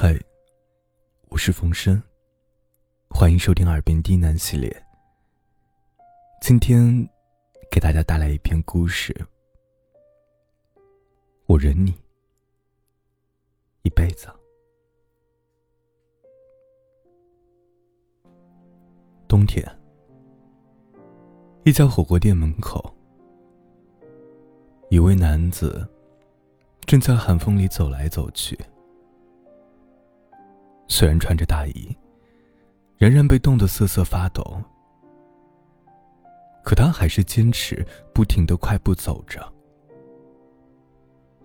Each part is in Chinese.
嗨，我是冯生，欢迎收听《耳边低喃》系列。今天给大家带来一篇故事，我忍你一辈子。冬天，一家火锅店门口，一位男子正在寒风里走来走去。虽然穿着大衣，仍然被冻得瑟瑟发抖，可他还是坚持不停的快步走着，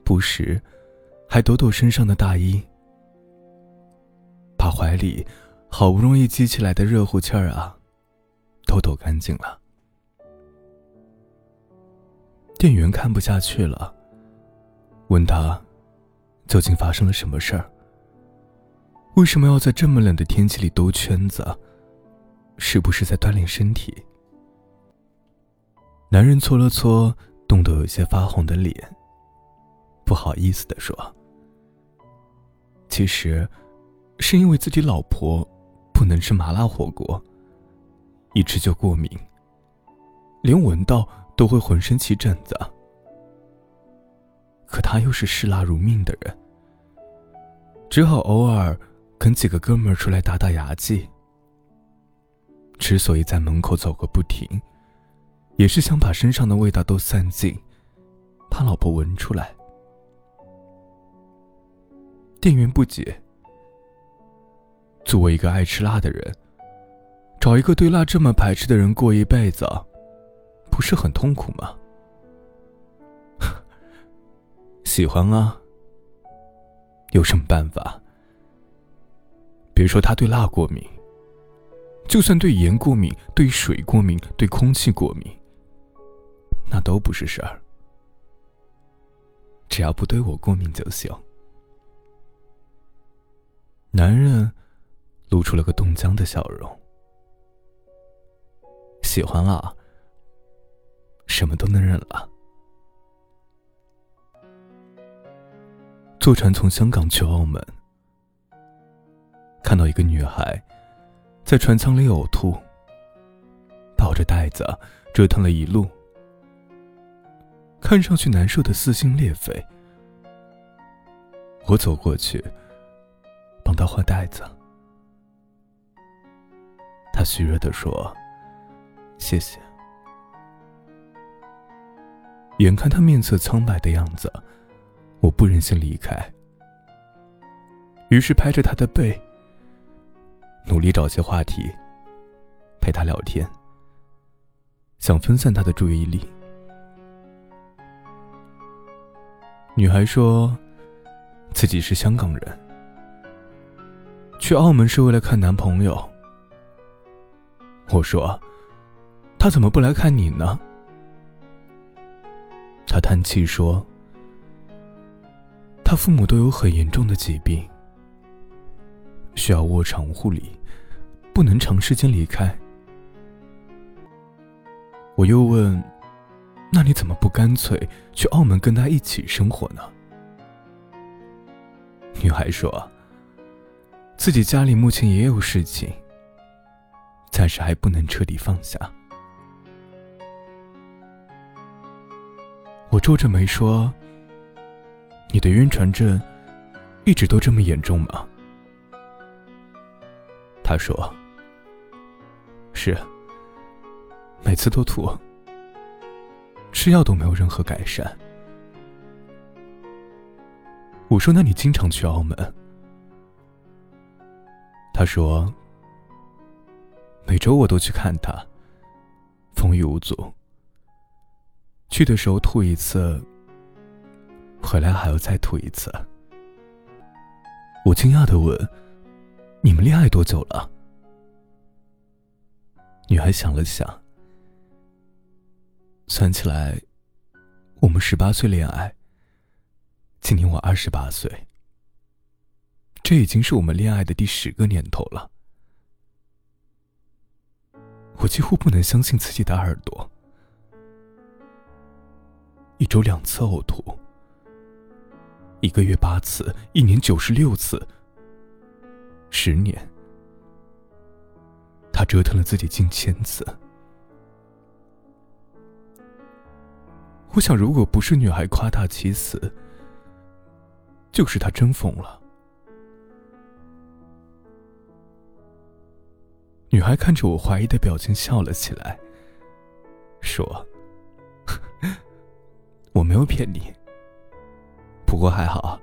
不时还抖抖身上的大衣，把怀里好不容易积起来的热乎气儿啊，都抖干净了。店员看不下去了，问他究竟发生了什么事儿。为什么要在这么冷的天气里兜圈子？是不是在锻炼身体？男人搓了搓冻得有些发红的脸，不好意思的说：“其实，是因为自己老婆不能吃麻辣火锅，一吃就过敏，连闻到都会浑身起疹子。可他又是嗜辣如命的人，只好偶尔。”跟几个哥们儿出来打打牙祭。之所以在门口走个不停，也是想把身上的味道都散尽，怕老婆闻出来。店员不解：作为一个爱吃辣的人，找一个对辣这么排斥的人过一辈子，不是很痛苦吗？喜欢啊，有什么办法？别说他对辣过敏，就算对盐过敏、对水过敏、对空气过敏，那都不是事儿。只要不对我过敏就行。男人露出了个冻僵的笑容。喜欢啊，什么都能忍了。坐船从香港去澳门。看到一个女孩在船舱里呕吐，抱着袋子折腾了一路，看上去难受的撕心裂肺。我走过去，帮她换袋子。她虚弱的说：“谢谢。”眼看她面色苍白的样子，我不忍心离开，于是拍着她的背。努力找些话题陪他聊天，想分散他的注意力。女孩说自己是香港人，去澳门是为了看男朋友。我说，他怎么不来看你呢？他叹气说，他父母都有很严重的疾病。需要卧床护理，不能长时间离开。我又问：“那你怎么不干脆去澳门跟他一起生活呢？”女孩说：“自己家里目前也有事情，暂时还不能彻底放下。”我皱着眉说：“你的晕船症一直都这么严重吗？”他说：“是，每次都吐，吃药都没有任何改善。”我说：“那你经常去澳门？”他说：“每周我都去看他，风雨无阻。去的时候吐一次，回来还要再吐一次。”我惊讶的问。你们恋爱多久了？女孩想了想，算起来，我们十八岁恋爱。今年我二十八岁，这已经是我们恋爱的第十个年头了。我几乎不能相信自己的耳朵，一周两次呕吐，一个月八次，一年九十六次。十年，他折腾了自己近千次。我想，如果不是女孩夸大其词，就是他真疯了。女孩看着我怀疑的表情笑了起来，说：“我没有骗你。不过还好，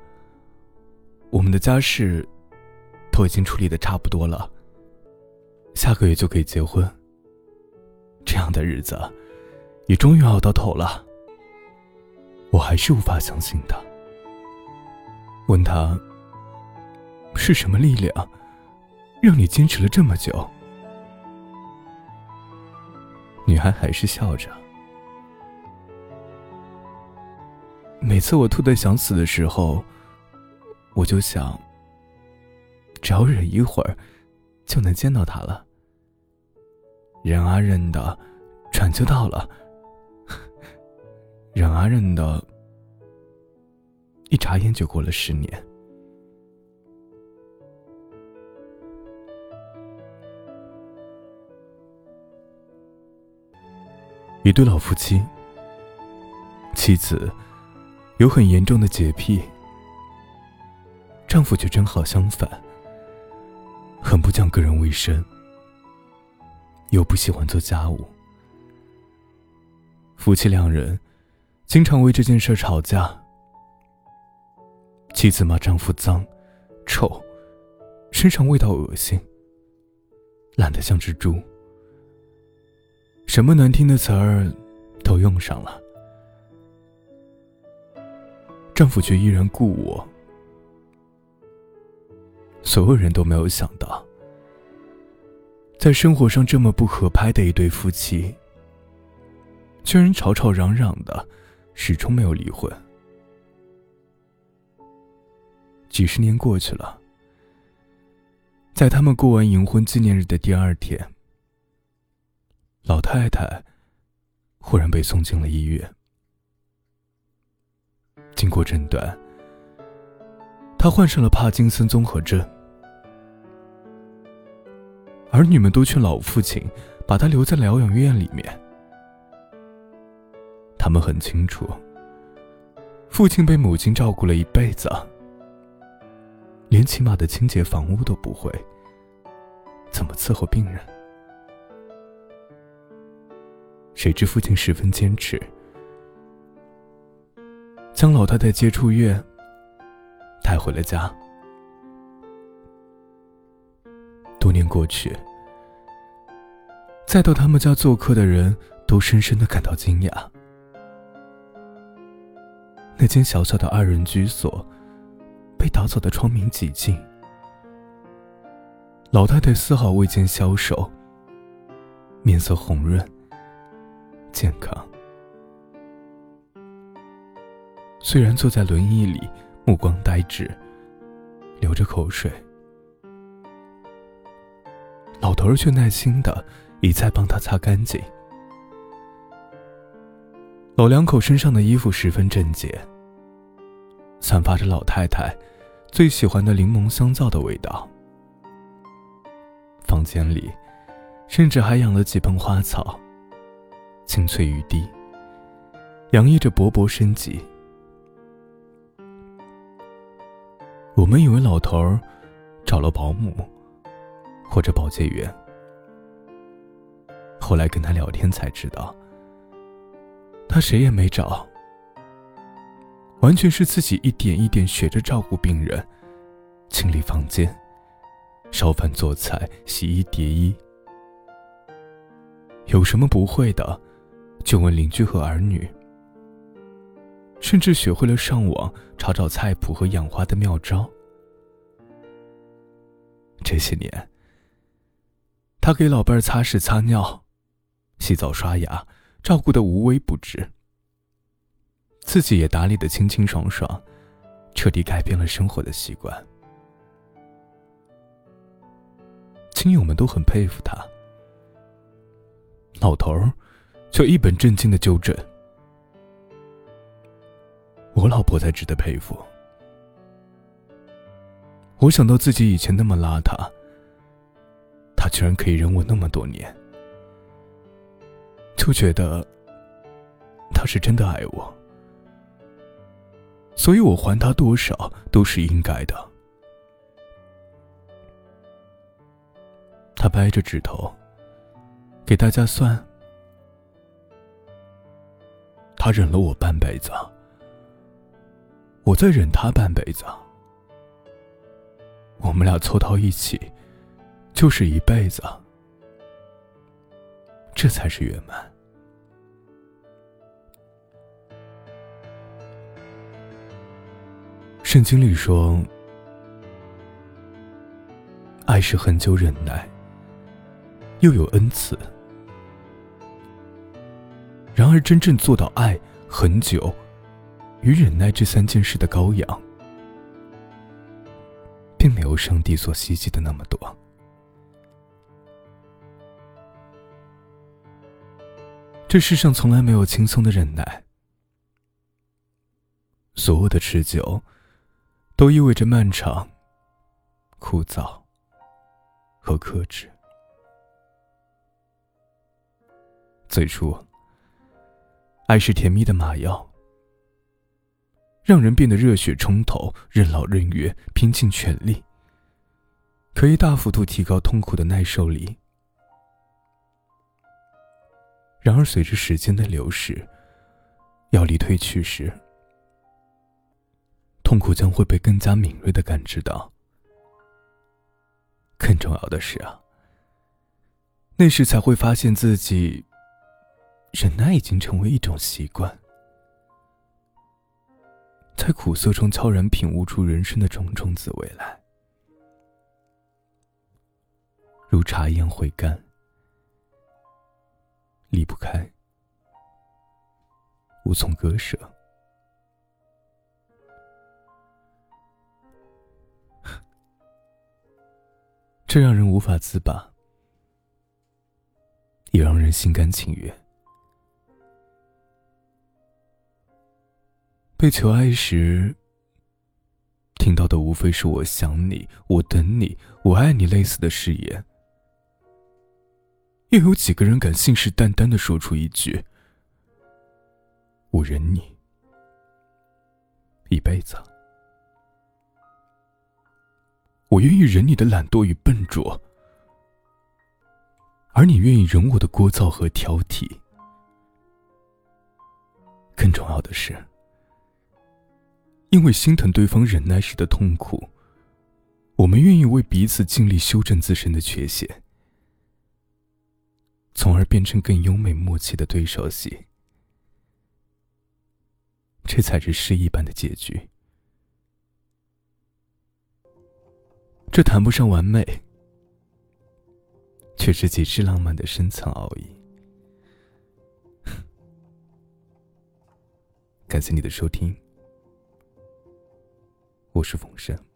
我们的家事都已经处理的差不多了，下个月就可以结婚。这样的日子也终于熬到头了。”我还是无法相信他，问他：“是什么力量，让你坚持了这么久？”女孩还是笑着。每次我吐的想死的时候，我就想，只要忍一会儿，就能见到他了。忍啊忍的，转就到了。忍啊忍的，一眨眼就过了十年。一对老夫妻，妻子有很严重的洁癖，丈夫却正好相反，很不讲个人卫生，又不喜欢做家务。夫妻两人经常为这件事吵架。妻子骂丈夫脏、臭，身上味道恶心，懒得像只猪。什么难听的词儿都用上了，丈夫却依然顾我。所有人都没有想到，在生活上这么不合拍的一对夫妻，居然吵吵嚷嚷的，始终没有离婚。几十年过去了，在他们过完银婚纪念日的第二天。老太太忽然被送进了医院。经过诊断，他患上了帕金森综合症。儿女们都劝老父亲把他留在疗养院里面。他们很清楚，父亲被母亲照顾了一辈子，连起码的清洁房屋都不会，怎么伺候病人？谁知父亲十分坚持，将老太太接出院，带回了家。多年过去，再到他们家做客的人都深深的感到惊讶。那间小小的二人居所，被打扫的窗明几净，老太太丝毫未见消瘦，面色红润。健康。虽然坐在轮椅里，目光呆滞，流着口水，老头儿却耐心的一再帮他擦干净。老两口身上的衣服十分整洁，散发着老太太最喜欢的柠檬香皂的味道。房间里，甚至还养了几盆花草。青翠欲滴，洋溢着勃勃生机。我们以为老头儿找了保姆或者保洁员，后来跟他聊天才知道，他谁也没找，完全是自己一点一点学着照顾病人，清理房间、烧饭做菜、洗衣叠衣，有什么不会的。就问邻居和儿女，甚至学会了上网查找菜谱和养花的妙招。这些年，他给老伴儿擦屎、擦尿、洗澡、刷牙，照顾的无微不至，自己也打理的清清爽爽，彻底改变了生活的习惯。亲友们都很佩服他，老头儿。却一本正经的纠正：“老婆才值得佩服。我想到自己以前那么邋遢，他居然可以忍我那么多年，就觉得他是真的爱我，所以我还他多少都是应该的。他掰着指头给大家算，他忍了我半辈子，我再忍他半辈子。我们俩凑到一起，就是一辈子，这才是圆满。圣经里说，爱是很久忍耐，又有恩慈。然而，真正做到爱、很久与忍耐这三件事的羔羊。并没有上帝所希冀的那么多。这世上从来没有轻松的忍耐，所有的持久，都意味着漫长、枯燥和克制。最初，爱是甜蜜的麻药。让人变得热血冲头、任劳任怨、拼尽全力，可以大幅度提高痛苦的耐受力。然而，随着时间的流逝，药力褪去时，痛苦将会被更加敏锐的感知到。更重要的是啊，那时才会发现自己忍耐已经成为一种习惯。在苦涩中悄然品悟出人生的种种滋味来，如茶一样回甘，离不开，无从割舍，这让人无法自拔，也让人心甘情愿。被求爱时，听到的无非是“我想你，我等你，我爱你”类似的誓言。又有几个人敢信誓旦旦的说出一句“我忍你一辈子”？我愿意忍你的懒惰与笨拙，而你愿意忍我的聒噪和挑剔。更重要的是。因为心疼对方忍耐时的痛苦，我们愿意为彼此尽力修正自身的缺陷，从而变成更优美默契的对手戏。这才是诗一般的结局。这谈不上完美，却是极致浪漫的深层奥义。感谢你的收听。我是冯生。